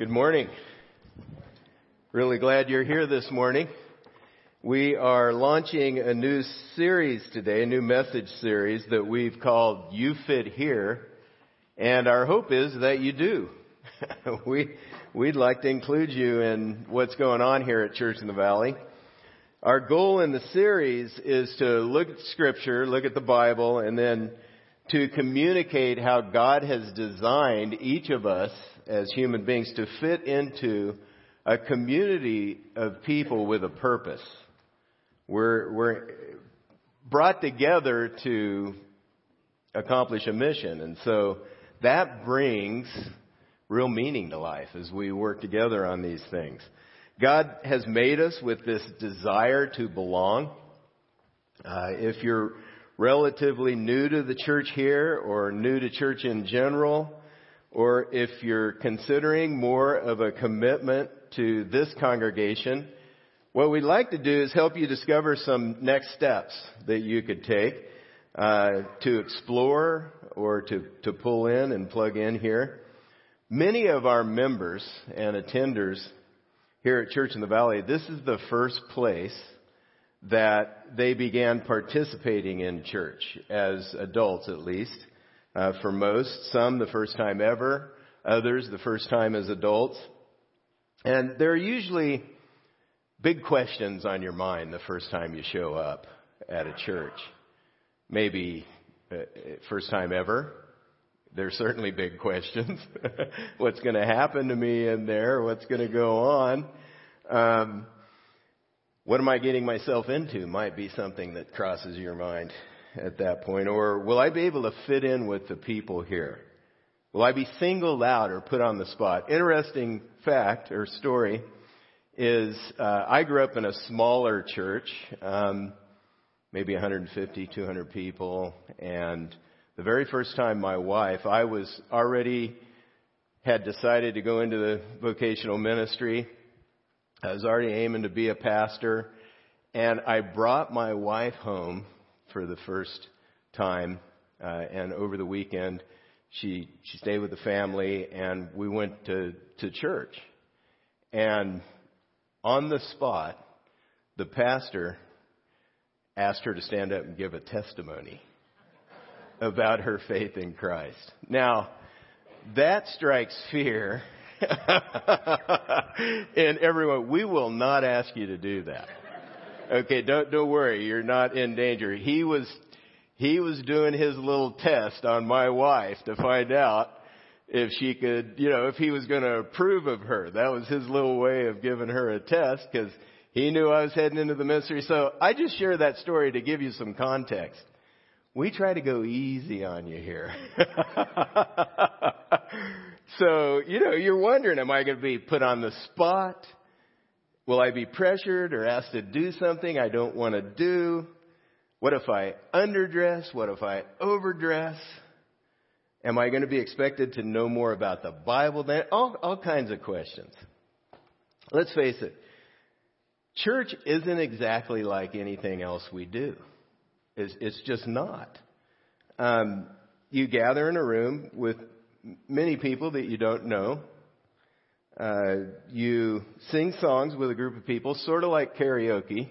Good morning. Really glad you're here this morning. We are launching a new series today, a new message series that we've called You Fit Here. And our hope is that you do. we, we'd like to include you in what's going on here at Church in the Valley. Our goal in the series is to look at scripture, look at the Bible, and then to communicate how God has designed each of us as human beings to fit into a community of people with a purpose. We're, we're brought together to accomplish a mission. And so that brings real meaning to life as we work together on these things. God has made us with this desire to belong. Uh, if you're relatively new to the church here or new to church in general, or if you're considering more of a commitment to this congregation, what we'd like to do is help you discover some next steps that you could take uh, to explore or to, to pull in and plug in here. Many of our members and attenders here at Church in the Valley, this is the first place that they began participating in church, as adults at least. Uh, for most, some the first time ever, others the first time as adults. And there are usually big questions on your mind the first time you show up at a church. Maybe uh, first time ever. There's certainly big questions. What's going to happen to me in there? What's going to go on? Um, what am I getting myself into might be something that crosses your mind at that point? Or will I be able to fit in with the people here? Will I be singled out or put on the spot? Interesting fact or story is uh, I grew up in a smaller church, um, maybe 150, 200 people, and the very first time my wife, I was already had decided to go into the vocational ministry. I was already aiming to be a pastor, and I brought my wife home for the first time. Uh, and over the weekend, she she stayed with the family, and we went to to church. And on the spot, the pastor asked her to stand up and give a testimony about her faith in Christ. Now, that strikes fear in everyone. We will not ask you to do that. Okay, don't don't worry, you're not in danger. He was he was doing his little test on my wife to find out if she could, you know, if he was going to approve of her. That was his little way of giving her a test because he knew I was heading into the ministry. So I just share that story to give you some context. We try to go easy on you here. so, you know, you're wondering, am I going to be put on the spot? Will I be pressured or asked to do something I don't want to do? What if I underdress? What if I overdress? Am I going to be expected to know more about the Bible then? All, all kinds of questions. Let's face it. Church isn't exactly like anything else we do. It's, it's just not. Um, you gather in a room with many people that you don't know. Uh, you sing songs with a group of people, sort of like karaoke.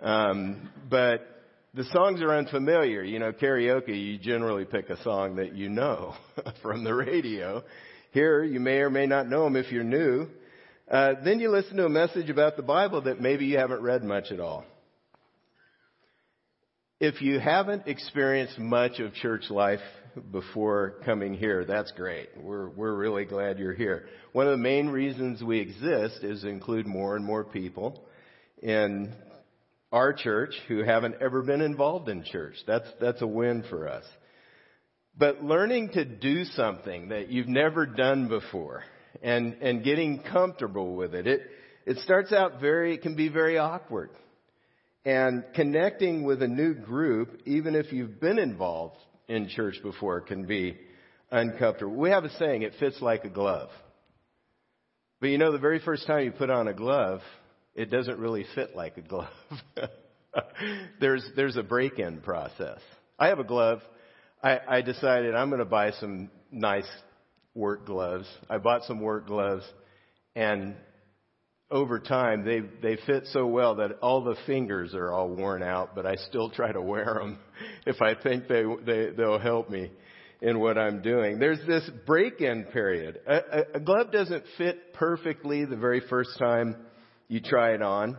Um, but the songs are unfamiliar. You know, karaoke, you generally pick a song that you know from the radio. Here, you may or may not know them if you're new. Uh, then you listen to a message about the Bible that maybe you haven't read much at all. If you haven't experienced much of church life before coming here. That's great. We're, we're really glad you're here. One of the main reasons we exist is to include more and more people in our church who haven't ever been involved in church. That's, that's a win for us. But learning to do something that you've never done before and, and getting comfortable with it, it, it starts out very, it can be very awkward. And connecting with a new group, even if you've been involved in church before can be uncomfortable. We have a saying, it fits like a glove. But you know, the very first time you put on a glove, it doesn't really fit like a glove. there's, there's a break-in process. I have a glove. I, I decided I'm going to buy some nice work gloves. I bought some work gloves, and over time they they fit so well that all the fingers are all worn out. But I still try to wear them if I think they they they'll help me in what I'm doing. There's this break-in period. A, a, glove doesn't fit perfectly the very first time you try it on.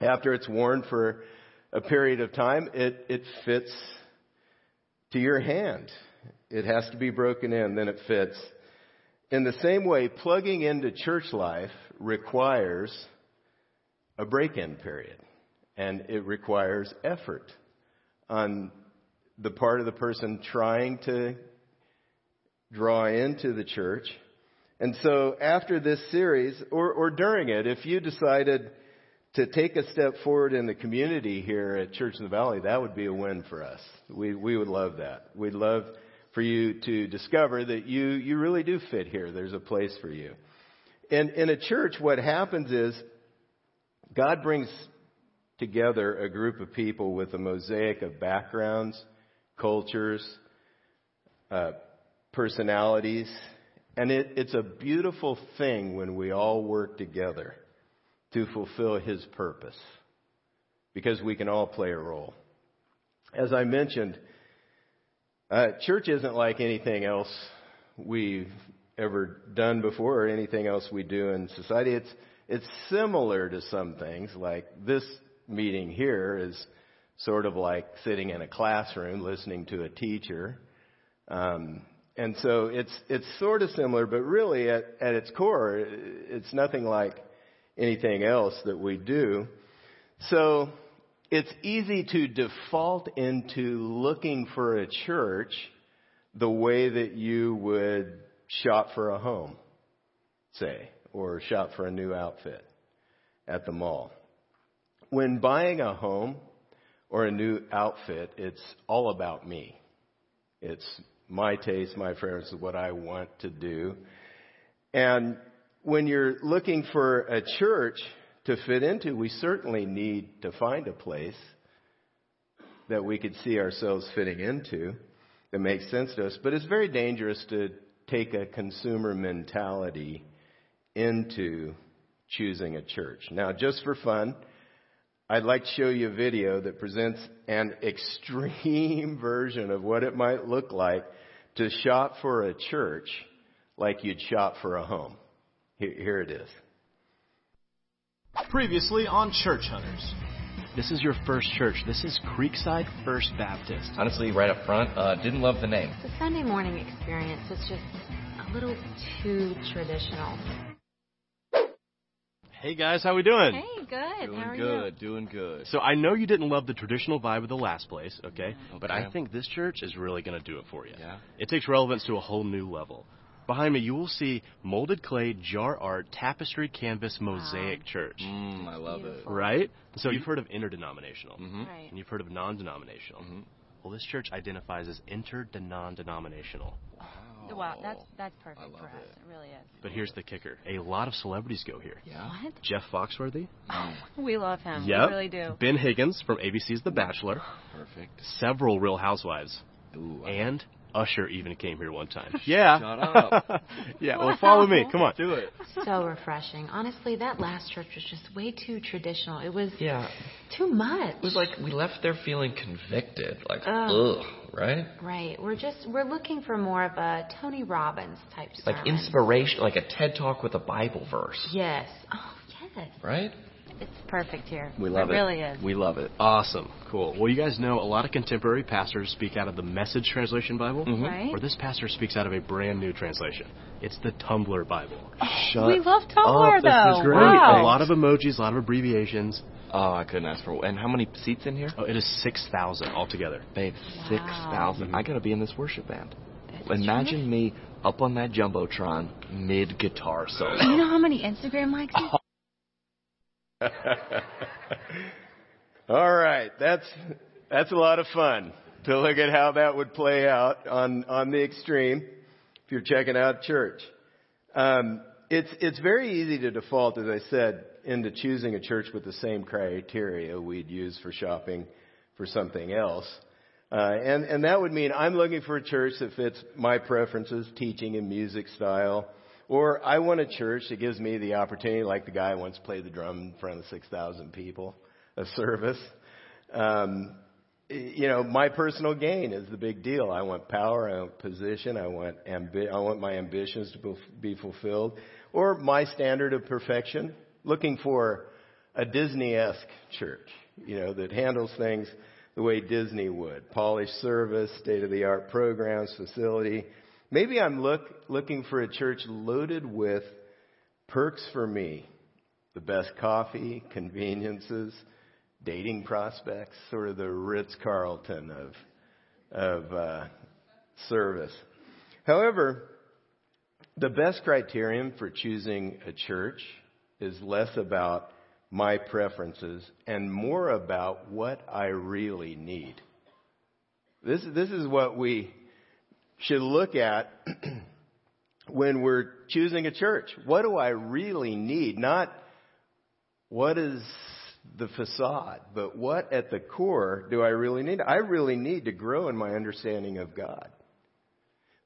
After it's worn for a period of time, it, it fits to your hand. It has to be broken in, then it fits. In the same way, plugging into church life requires a break in period, and it requires effort on the part of the person trying to draw into the church. And so after this series, or, or during it, if you decided to take a step forward in the community here at Church in the Valley, that would be a win for us. We, we would love that. We'd love for you to discover that you, you really do fit here. There's a place for you. And in a church, what happens is God brings together a group of people with a mosaic of backgrounds, cultures, uh, personalities, and it, it's a beautiful thing when we all work together to fulfill His purpose because we can all play a role. As I mentioned, uh, church isn't like anything else we've ever done before or anything else we do in society. It's, it's similar to some things, like this meeting here is sort of like sitting in a classroom listening to a teacher. Um, and so it's, it's sort of similar, but really at, at its core, it's nothing like anything else that we do. So it's easy to default into looking for a church the way that you would shop for a home, say, or shop for a new outfit at the mall. When buying a home or a new outfit, it's all about me. It's my taste, my preference, what I want to do. And when you're looking for a church to fit into, we certainly need to find a place that we could see ourselves fitting into that makes sense to us. But it's very dangerous to take a consumer mentality into choosing a church. Now, just for fun, I'd like to show you a video that presents an extreme version of what it might look like to shop for a church like you'd shop for a home. Here, it is. Previously on Church Hunters. This is your first church. This is Creekside First Baptist. Honestly, right up front, uh, didn't love the name. The Sunday morning experience is just a little too traditional. Hey guys, how we doing? Hey, good. Doing How are good, doing good. So I know you didn't love the traditional vibe of the last place, okay? But I think this church is really going to do it for you. Yeah? It takes relevance to a whole new level. Behind me, you will see molded clay, jar art, tapestry, canvas, mosaic church. Mmm, I love it. Right? So you've heard of interdenominational, Mhm. you? Right. and you've heard of non-denominational. Mhm. Well, this church identifies as inter-non-denominational. Wow, that's that's perfect I love for us. it. It really is. But here's the kicker: a lot of celebrities go here. Yeah? What? Jeff Foxworthy. We love him. Yep. We really do. Ben Higgins from ABC's The Bachelor. Perfect. Several Real Housewives. Ooh, I- And Usher even came here one time. Yeah. Shut up. yeah, well, follow me. Come on. Do it. So refreshing. Honestly, that last church was just way too traditional. It was Yeah, too much. it was like we left there feeling convicted, like Ugh. ugh, right? right. We're just we're looking for more of a Tony Robbins type Like sermon. inspiration, like a TED talk with a Bible verse, Yes. Oh yes. right? It's perfect here. We love it. It really is. We love it. Awesome. Cool. Well, you guys know a lot of contemporary pastors speak out of the Message Translation Bible. Mhm. Right. Or this pastor speaks out of a brand new translation. It's the Tumblr Bible. Shut we love Tumblr up. This though. is great. Wow. A lot of emojis, a lot of abbreviations. Oh, I couldn't ask for. And how many seats in here? Oh, it is 6,000 altogether. Babe, six thousand. I gotta be in this worship band. That's Imagine me up on that jumbotron mid guitar solo. Do you know how many Instagram likes? you- All right, that's that's a lot of fun to look at how that would play out on on the extreme if you're checking out church. Um, it's it's very easy to default, as I said, into choosing a church with the same criteria we'd use for shopping for something else. Uh, and, and that would mean I'm looking for a church that fits my preferences, teaching and music style. Or I want a church that gives me the opportunity, like the guy once played the drum in front of 6,000 people, a service. Um, you know, my personal gain is the big deal. I want power, I want position, I want ambi- I want my ambitions to be fulfilled, or my standard of perfection. Looking for a Disney-esque church, you know, that handles things the way Disney would. Polished service, state-of-the-art programs, facility. Maybe I'm look, looking for a church loaded with perks for me. The best coffee, conveniences, dating prospects, sort of the Ritz Carlton of, of uh, service. However, the best criterion for choosing a church is less about my preferences and more about what I really need. This, this is what we should look at when we're choosing a church. What do I really need? Not what is the facade, but what at the core do I really need? I really need to grow in my understanding of God.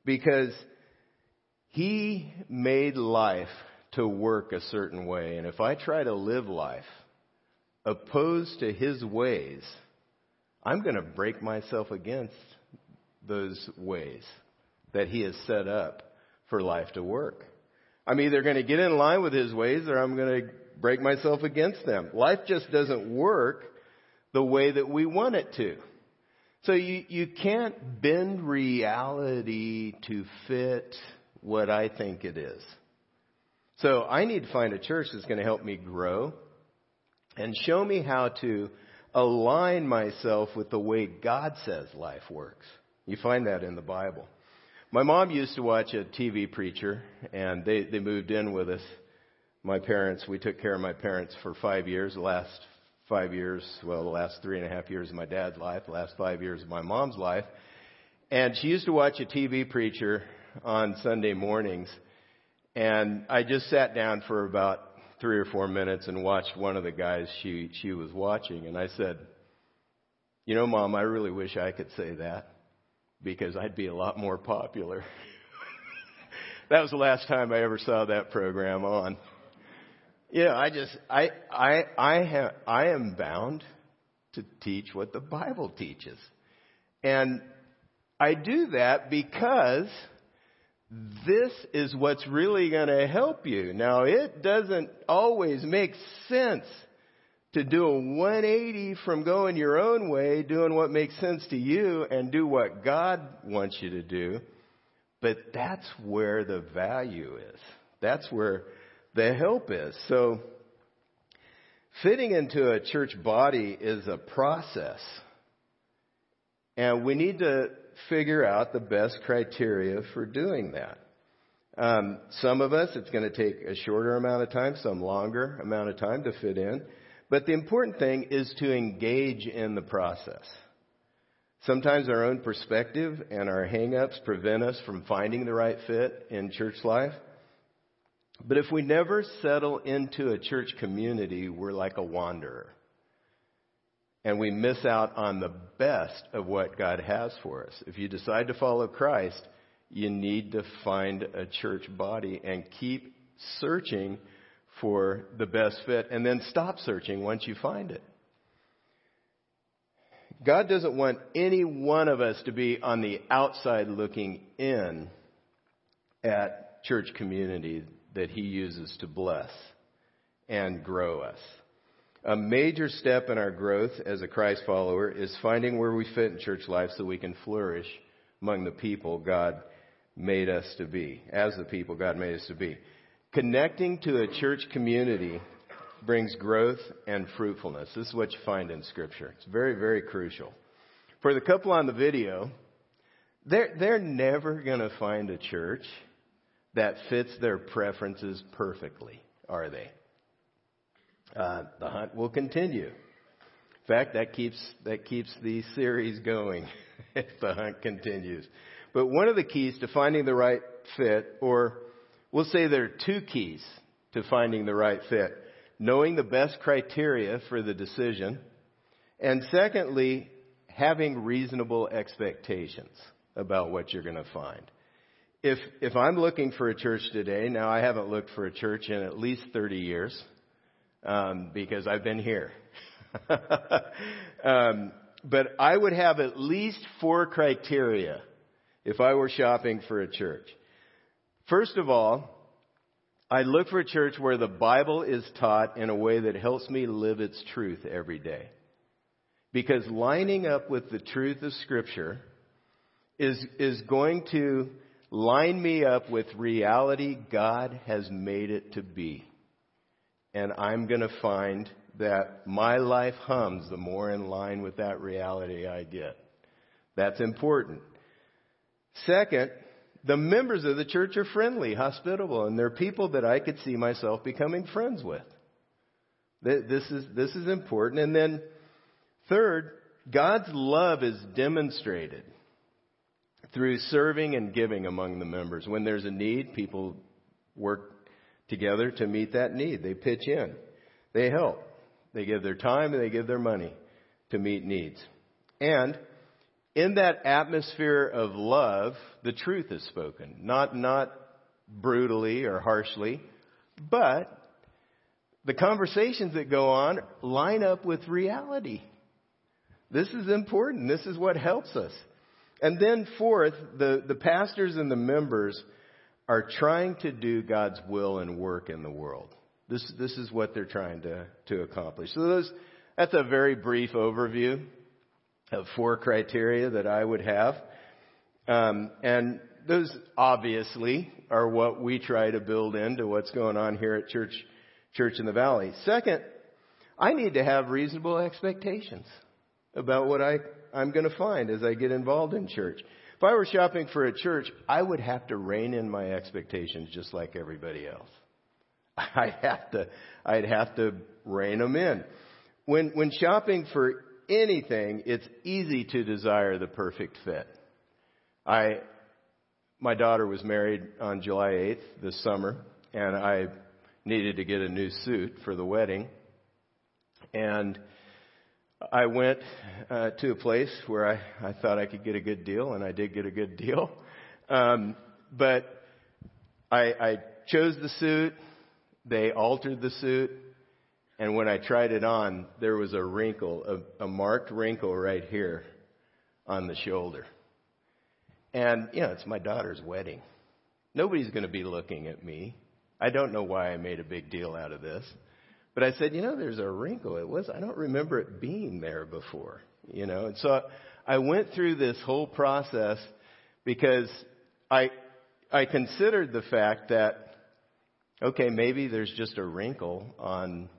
Because He made life to work a certain way. And if I try to live life opposed to His ways, I'm going to break myself against those ways that He has set up for life to work. I'm either going to get in line with His ways or I'm going to break myself against them. Life just doesn't work the way that we want it to. So you, you can't bend reality to fit what I think it is. So I need to find a church that's going to help me grow and show me how to align myself with the way God says life works. You find that in the Bible. My mom used to watch a TV preacher, and they, they moved in with us my parents, we took care of my parents for five years. The last five years, well, the last three and a half years of my dad's life, the last five years of my mom's life. And she used to watch a TV preacher on Sunday mornings. And I just sat down for about three or four minutes and watched one of the guys she, she was watching. And I said, you know, mom, I really wish I could say that because I'd be a lot more popular. that was the last time I ever saw that program on. Yeah, I just I I I have I am bound to teach what the Bible teaches. And I do that because this is what's really going to help you. Now, it doesn't always make sense to do a 180 from going your own way, doing what makes sense to you, and do what God wants you to do. But that's where the value is. That's where the help is. So, fitting into a church body is a process. And we need to figure out the best criteria for doing that. Um, some of us, it's going to take a shorter amount of time, some longer amount of time to fit in. But the important thing is to engage in the process. Sometimes our own perspective and our hangups prevent us from finding the right fit in church life. But if we never settle into a church community, we're like a wanderer. And we miss out on the best of what God has for us. If you decide to follow Christ, you need to find a church body and keep searching for the best fit and then stop searching once you find it. God doesn't want any one of us to be on the outside looking in at church community that He uses to bless and grow us. A major step in our growth as a Christ follower is finding where we fit in church life so we can flourish among the people God made us to be, as the people God made us to be. Connecting to a church community brings growth and fruitfulness. This is what you find in Scripture. It's very, very crucial. For the couple on the video, they're, they're never going to find a church that fits their preferences perfectly, are they? Uh, the hunt will continue. In fact, that keeps that keeps the series going if the hunt continues. But one of the keys to finding the right fit, or we'll say there are two keys to finding the right fit: knowing the best criteria for the decision, and secondly, having reasonable expectations about what you're going to find. If, if I'm looking for a church today, now I haven't looked for a church in at least 30 years um, because I've been here. um, but I would have at least four criteria if I were shopping for a church. First of all, I look for a church where the Bible is taught in a way that helps me live its truth every day. Because lining up with the truth of Scripture is, is going to line me up with reality God has made it to be. And I'm going to find that my life hums the more in line with that reality I get. That's important. Second, the members of the church are friendly, hospitable, and they're people that I could see myself becoming friends with. This is, this is important. And then, third, God's love is demonstrated through serving and giving among the members. When there's a need, people work together to meet that need. They pitch in, they help, they give their time, and they give their money to meet needs. And in that atmosphere of love, the truth is spoken. Not, not brutally or harshly, but the conversations that go on line up with reality. This is important. This is what helps us. And then fourth, the, the pastors and the members are trying to do God's will and work in the world. This, this is what they're trying to, to accomplish. So those, that's a very brief overview of four criteria that I would have. Um, and those obviously are what we try to build into what's going on here at Church, Church in the Valley. Second, I need to have reasonable expectations about what I, I'm going to find as I get involved in church. If I were shopping for a church, I would have to rein in my expectations just like everybody else. I'd have to, I'd have to rein them in. When, when shopping for anything, it's easy to desire the perfect fit. I, my daughter was married on July 8th this summer, and I needed to get a new suit for the wedding. And I went uh, to a place where I, I thought I could get a good deal, and I did get a good deal. Um, but I, I chose the suit. They altered the suit. And when I tried it on, there was a wrinkle, a, a marked wrinkle right here on the shoulder. And, you know, it's my daughter's wedding. Nobody's going to be looking at me. I don't know why I made a big deal out of this. But I said, you know, there's a wrinkle. It was, I don't remember it being there before, you know. And so I went through this whole process because I, I considered the fact that, okay, maybe there's just a wrinkle on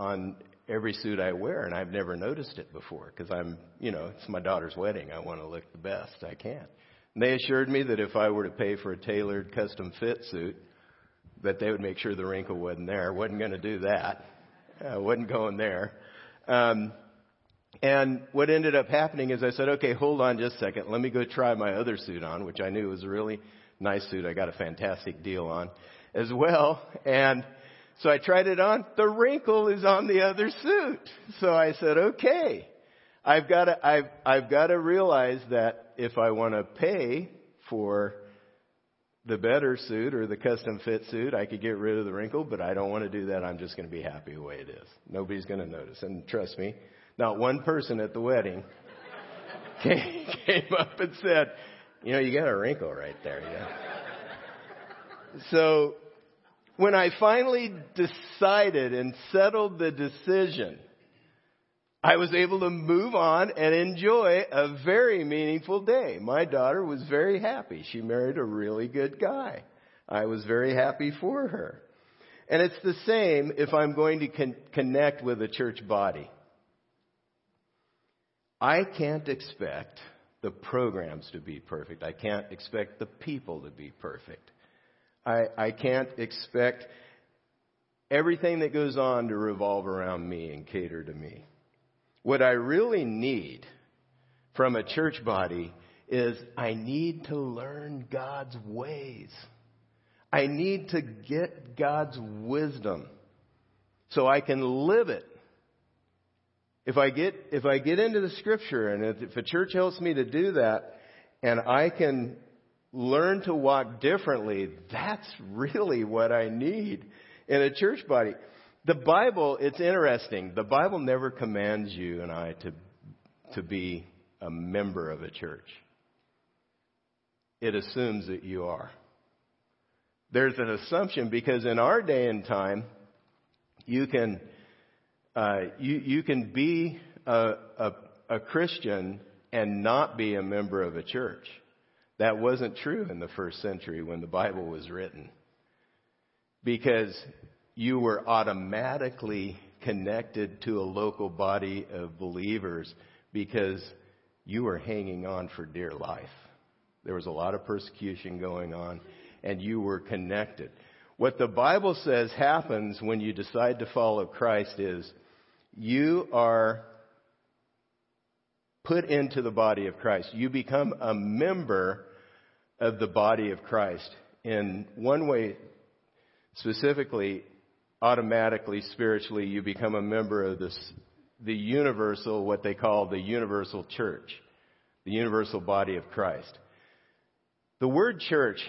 on every suit I wear, and I've never noticed it before because I'm, you know, it's my daughter's wedding. I want to look the best I can. And they assured me that if I were to pay for a tailored custom fit suit, that they would make sure the wrinkle wasn't there. I wasn't going to do that. I wasn't going there. Um, and what ended up happening is I said, okay, hold on just a second. Let me go try my other suit on, which I knew was a really nice suit. I got a fantastic deal on as well. And so I tried it on. The wrinkle is on the other suit. So I said, okay, I've got to, I've, I've got to realize that if I want to pay for the better suit or the custom fit suit, I could get rid of the wrinkle, but I don't want to do that. I'm just going to be happy the way it is. Nobody's going to notice. And trust me, not one person at the wedding came, up and said, you know, you got a wrinkle right there. Yeah. So when I finally decided and settled the decision, I was able to move on and enjoy a very meaningful day. My daughter was very happy. She married a really good guy. I was very happy for her. And it's the same if I'm going to con- connect with a church body. I can't expect the programs to be perfect. I can't expect the people to be perfect. I, I can't expect everything that goes on to revolve around me and cater to me. What I really need from a church body is I need to learn God's ways. I need to get God's wisdom so I can live it if I get if I get into the scripture and if, if a church helps me to do that and I can learn to walk differently, that's really what I need in a church body. The Bible, it's interesting. The Bible never commands you and I to to be a member of a church. It assumes that you are. There's an assumption because in our day and time, you can uh, you you can be a, a a Christian and not be a member of a church. That wasn't true in the first century when the Bible was written. Because you were automatically connected to a local body of believers because you were hanging on for dear life. There was a lot of persecution going on, and you were connected. What the Bible says happens when you decide to follow Christ is you are put into the body of Christ. You become a member of the body of Christ. In one way, specifically, automatically, spiritually, you become a member of this, the universal, what they call the universal church, the universal body of Christ. The word church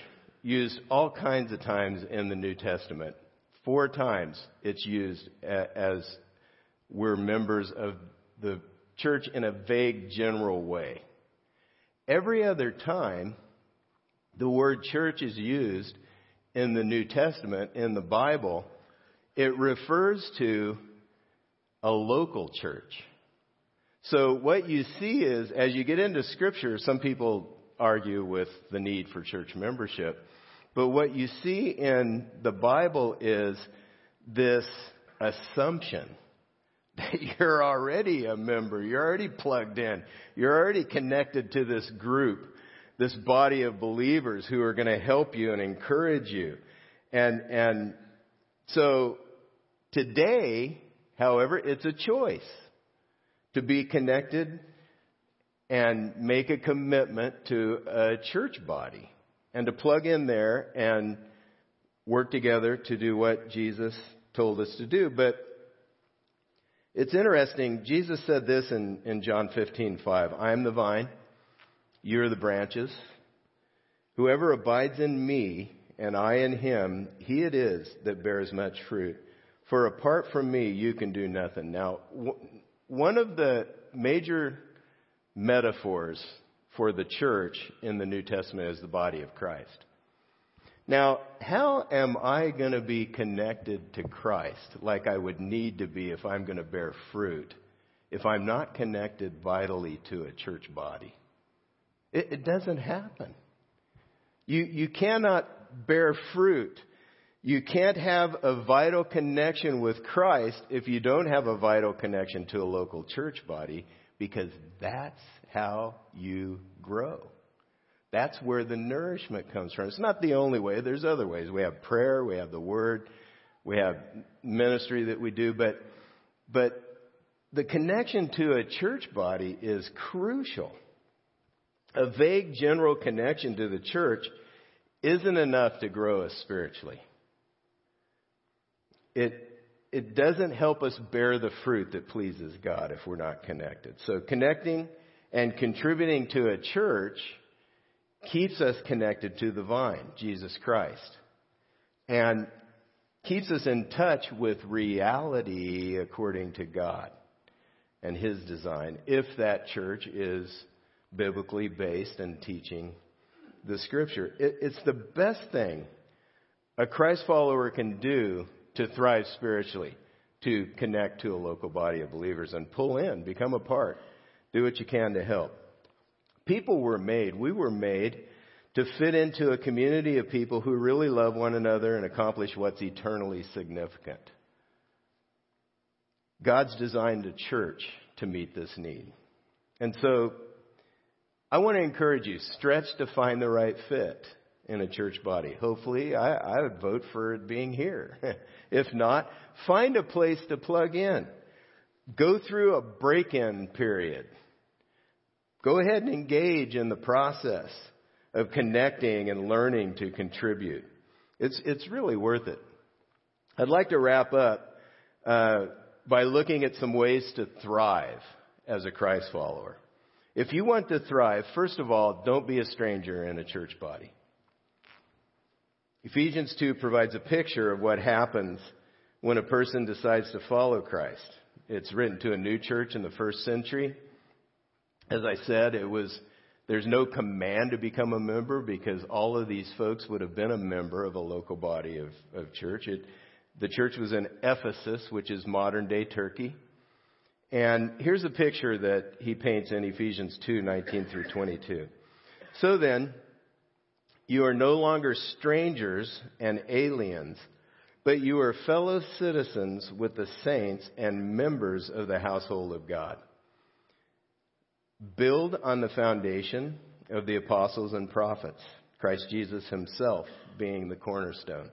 used all kinds of times in the New Testament. Four times it's used as we're members of the church in a vague general way. Every other time the word church is used in the New Testament, in the Bible, it refers to a local church. So what you see is, as you get into scripture, some people argue with the need for church membership. But what you see in the Bible is this assumption that you're already a member. You're already plugged in. You're already connected to this group, this body of believers who are going to help you and encourage you. And, and so today, however, it's a choice to be connected and make a commitment to a church body and to plug in there and work together to do what Jesus told us to do. But it's interesting. Jesus said this in, in John 15, 5. I am the vine. You are the branches. Whoever abides in me and I in him, he it is that bears much fruit. For apart from me, you can do nothing. Now, one of the major metaphors for the church in the New Testament is the body of Christ. Now, how am I going to be connected to Christ like I would need to be if I'm going to bear fruit if I'm not connected vitally to a church body? It, it doesn't happen. You, you cannot bear fruit. You can't have a vital connection with Christ if you don't have a vital connection to a local church body because that's how you grow. That's where the nourishment comes from. It's not the only way. There's other ways. We have prayer, we have the word, we have ministry that we do, but but the connection to a church body is crucial. A vague general connection to the church isn't enough to grow us spiritually. It it doesn't help us bear the fruit that pleases God if we're not connected. So connecting and contributing to a church keeps us connected to the vine, Jesus Christ, and keeps us in touch with reality according to God and His design, if that church is biblically based and teaching the Scripture. It, it's the best thing a Christ follower can do to thrive spiritually, to connect to a local body of believers and pull in, become a part, do what you can to help. People were made, we were made to fit into a community of people who really love one another and accomplish what's eternally significant. God's designed a church to meet this need. And so I want to encourage you, stretch to find the right fit in a church body. Hopefully, I, I would vote for it being here. if not, find a place to plug in. Go through a break in period. Go ahead and engage in the process of connecting and learning to contribute. It's, it's really worth it. I'd like to wrap up uh, by looking at some ways to thrive as a Christ follower. If you want to thrive, first of all, don't be a stranger in a church body. Ephesians 2 provides a picture of what happens when a person decides to follow Christ. It's written to a new church in the first century. As I said, it was there's no command to become a member because all of these folks would have been a member of a local body of, of church. It, the church was in Ephesus, which is modern day Turkey. And here's a picture that he paints in Ephesians 2 19 through 22. So then, you are no longer strangers and aliens, but you are fellow citizens with the saints and members of the household of God. Build on the foundation of the apostles and prophets, Christ Jesus himself being the cornerstone,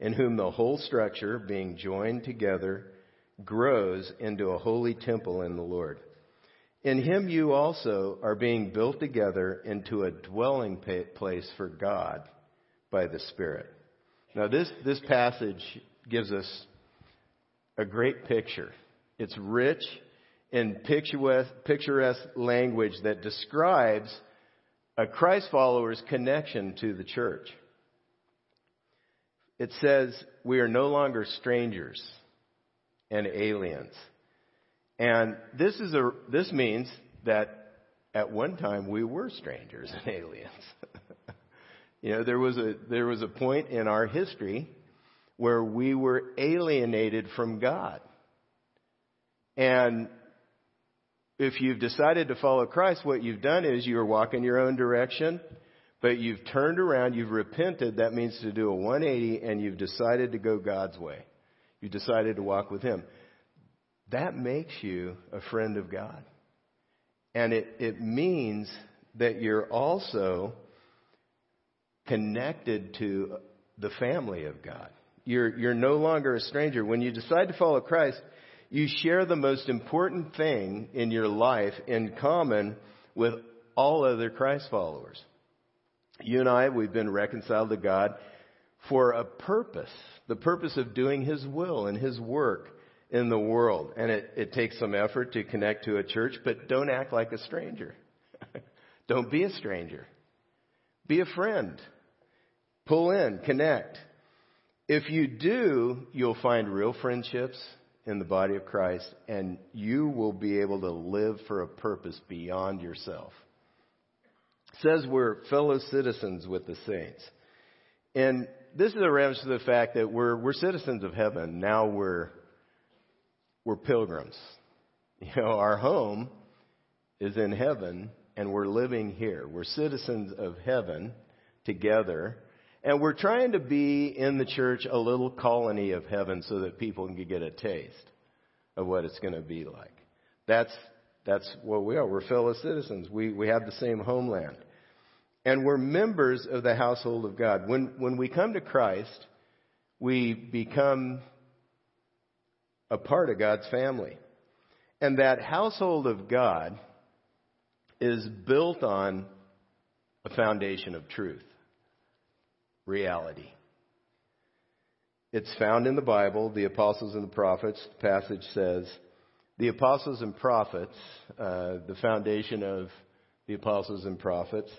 in whom the whole structure, being joined together, grows into a holy temple in the Lord. In him you also are being built together into a dwelling place for God by the Spirit. Now this, this passage gives us a great picture. It's rich in picturesque language that describes a Christ follower's connection to the church. It says, we are no longer strangers and aliens. And this is a this means that at one time we were strangers and aliens. you know, there was a there was a point in our history where we were alienated from God. And if you've decided to follow Christ, what you've done is you're walking your own direction, but you've turned around, you've repented. That means to do a 180 and you've decided to go God's way. You decided to walk with Him. That makes you a friend of God. And it, it means that you're also connected to the family of God. You're, you're no longer a stranger. When you decide to follow Christ, you share the most important thing in your life in common with all other Christ followers. You and I, we've been reconciled to God for a purpose, the purpose of doing His will and His work in the world. And it, it takes some effort to connect to a church, but don't act like a stranger. don't be a stranger. Be a friend. Pull in, connect. If you do, you'll find real friendships in the body of Christ, and you will be able to live for a purpose beyond yourself. It says we're fellow citizens with the saints. And this is a reference to the fact that we're, we're citizens of heaven. Now we're, we're pilgrims. You know, our home is in heaven and we're living here. We're citizens of heaven together. And we're trying to be in the church a little colony of heaven so that people can get a taste of what it's going to be like. That's, that's what we are. We're fellow citizens. We, we have the same homeland and we're members of the household of God. When, when we come to Christ, we become a part of God's family. And that household of God is built on a foundation of truth, reality. It's found in the Bible, the apostles and the prophets. The passage says, the apostles and prophets, uh, the foundation of the apostles and prophets,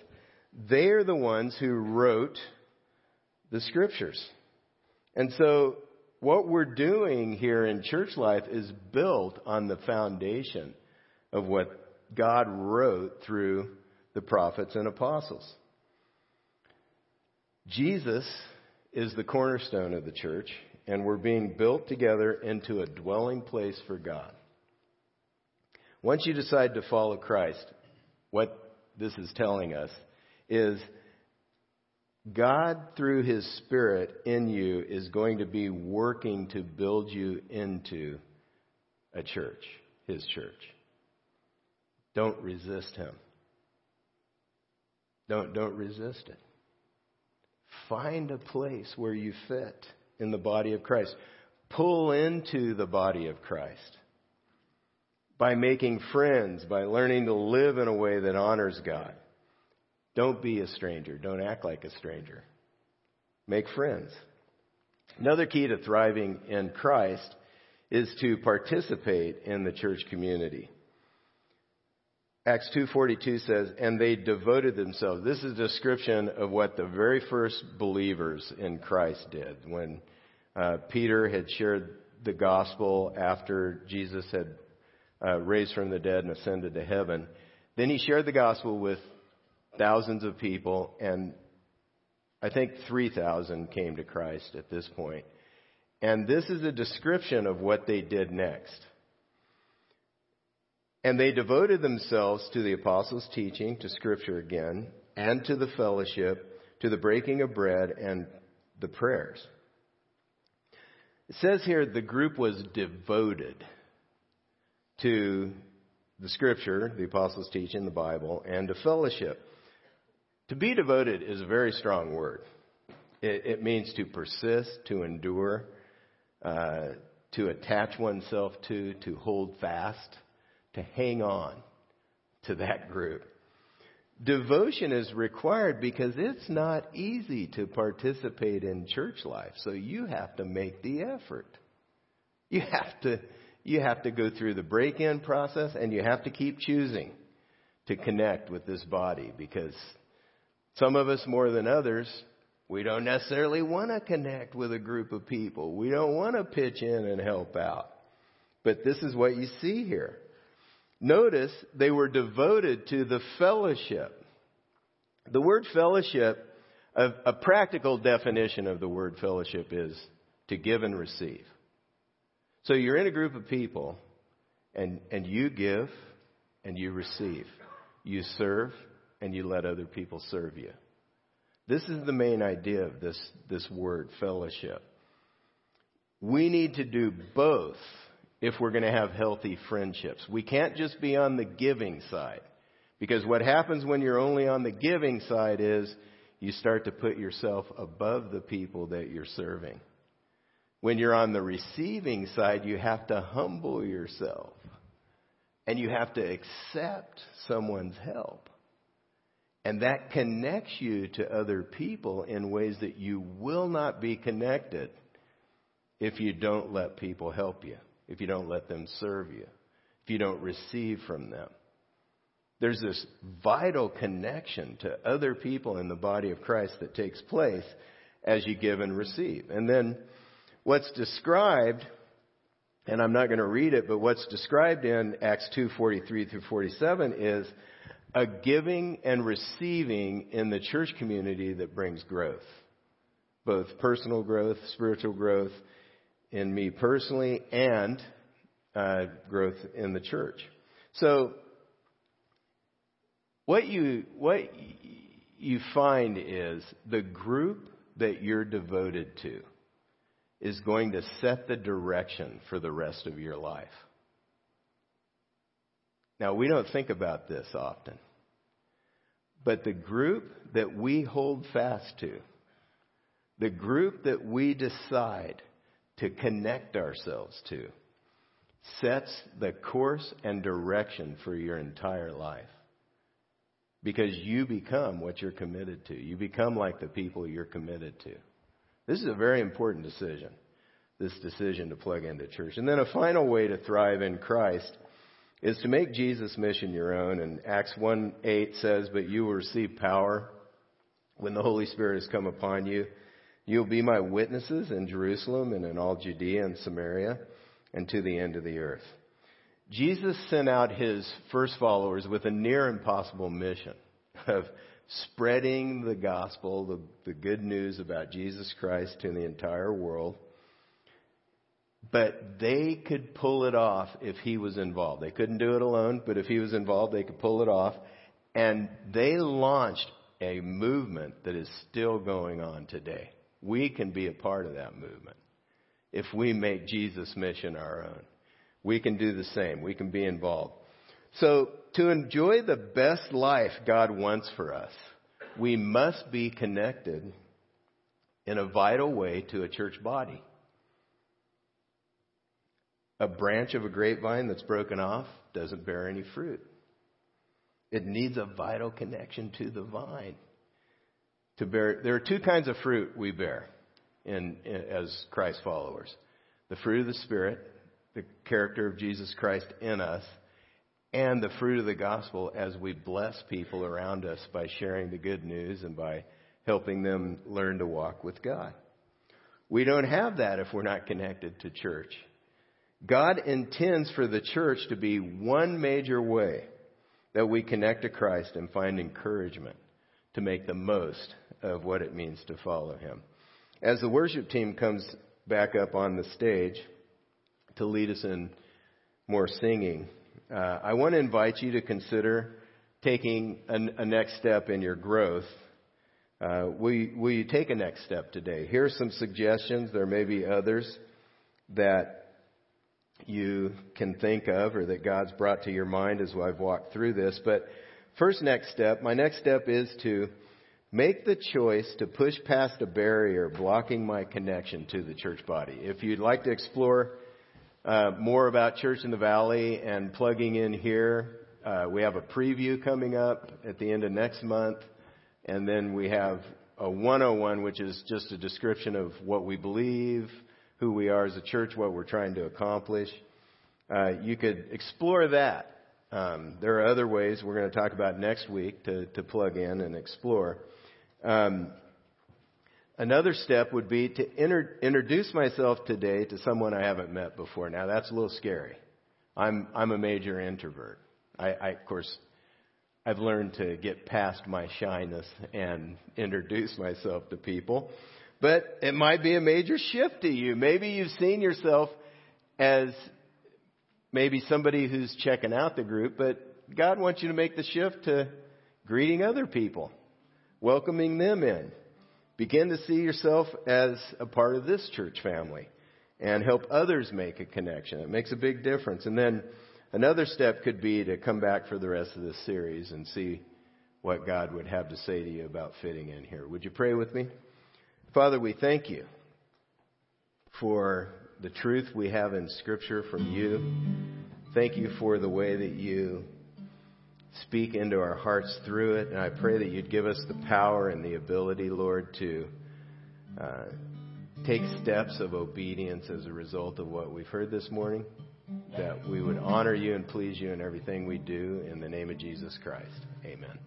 they're the ones who wrote the scriptures. And so what we're doing here in church life is built on the foundation of what God wrote through the prophets and apostles. Jesus is the cornerstone of the church, and we're being built together into a dwelling place for God. Once you decide to follow Christ, what this is telling us is God, through His Spirit in you, is going to be working to build you into a church, His church. Don't resist Him. Don't, don't resist it. Find a place where you fit in the body of Christ. Pull into the body of Christ by making friends, by learning to live in a way that honors God. Don't be a stranger. Don't act like a stranger. Make friends. Another key to thriving in Christ is to participate in the church community. Acts 2:42 says, "And they devoted themselves." This is a description of what the very first believers in Christ did when uh, Peter had shared the gospel after Jesus had uh, raised from the dead and ascended to heaven. Then he shared the gospel with thousands of people, and I think 3,000 came to Christ at this point. And this is a description of what they did next. And they devoted themselves to the apostles' teaching, to Scripture again, and to the fellowship, to the breaking of bread, and the prayers. It says here the group was devoted to the Scripture, the apostles' teaching, the Bible, and to fellowship. To be devoted is a very strong word. It, it means to persist, to endure, uh, to attach oneself to, to hold fast to hang on to that group. Devotion is required because it's not easy to participate in church life. So you have to make the effort. You have to, you have to go through the break-in process and you have to keep choosing to connect with this body because some of us more than others, we don't necessarily want to connect with a group of people. We don't want to pitch in and help out. But this is what you see here. Notice they were devoted to the fellowship. The word fellowship, a, a, practical definition of the word fellowship is to give and receive. So you're in a group of people and, and you give and you receive. You serve and you let other people serve you. This is the main idea of this, this word, fellowship. We need to do both if we're going to have healthy friendships. We can't just be on the giving side. Because what happens when you're only on the giving side is you start to put yourself above the people that you're serving. When you're on the receiving side, you have to humble yourself. And you have to accept someone's help. And that connects you to other people in ways that you will not be connected if you don't let people help you if you don't let them serve you, if you don't receive from them. There's this vital connection to other people in the body of Christ that takes place as you give and receive. And then what's described, and I'm not going to read it, but what's described in Acts 2:43 through 47 is a giving and receiving in the church community that brings growth. Both personal growth, spiritual growth, in me personally and uh, growth in the church. So, what you what you find is the group that you're devoted to is going to set the direction for the rest of your life. Now, we don't think about this often, but the group that we hold fast to, the group that we decide to connect ourselves to sets the course and direction for your entire life. Because you become what you're committed to. You become like the people you're committed to. This is a very important decision, this decision to plug into church. And then a final way to thrive in Christ is to make Jesus' mission your own. And Acts 1 8 says, But you will receive power when the Holy Spirit has come upon you You'll be my witnesses in Jerusalem and in all Judea and Samaria and to the end of the earth. Jesus sent out his first followers with a near impossible mission of spreading the gospel, the, the good news about Jesus Christ to the entire world. But they could pull it off if he was involved. They couldn't do it alone, but if he was involved, they could pull it off. And they launched a movement that is still going on today. We can be a part of that movement if we make Jesus' mission our own. We can do the same. We can be involved. So, to enjoy the best life God wants for us, we must be connected in a vital way to a church body. A branch of a grapevine that's broken off doesn't bear any fruit. It needs a vital connection to the vine to bear. There are two kinds of fruit we bear in, in, as Christ followers the fruit of the Spirit the character of Jesus Christ in us and the fruit of the gospel as we bless people around us by sharing the good news and by helping them learn to walk with God. We don't have that if we're not connected to church. God intends for the church to be one major way that we connect to Christ and find encouragement to make the most of what it means to follow Him. As the worship team comes back up on the stage to lead us in more singing, uh, I want to invite you to consider taking a, next step in your growth. Uh, will, will you take a next step today? Here are some suggestions. There may be others that you can think of or that God's brought to your mind as I've walked through this. But first next step, my next step is to make the choice to push past a barrier blocking my connection to the church body. If you'd like to explore uh, more about Church in the Valley and plugging in here, uh, we have a preview coming up at the end of next month. And then we have a 101, which is just a description of what we believe, who we are as a church, what we're trying to accomplish. Uh, you could explore that. Um, there are other ways we're going to talk about next week to, to plug in and explore. Um, another step would be to inter- introduce myself today to someone I haven't met before. Now that's a little scary. I'm I'm a major introvert. I, I of course I've learned to get past my shyness and introduce myself to people. But it might be a major shift to you. Maybe you've seen yourself as maybe somebody who's checking out the group, but God wants you to make the shift to greeting other people, welcoming them in. Begin to see yourself as a part of this church family and help others make a connection. It makes a big difference. And then another step could be to come back for the rest of this series and see what God would have to say to you about fitting in here. Would you pray with me? Father, we thank you for the truth we have in Scripture from you. Thank you for the way that you speak into our hearts through it. And I pray that you'd give us the power and the ability, Lord, to uh, take steps of obedience as a result of what we've heard this morning. That we would honor you and please you in everything we do. In the name of Jesus Christ. Amen.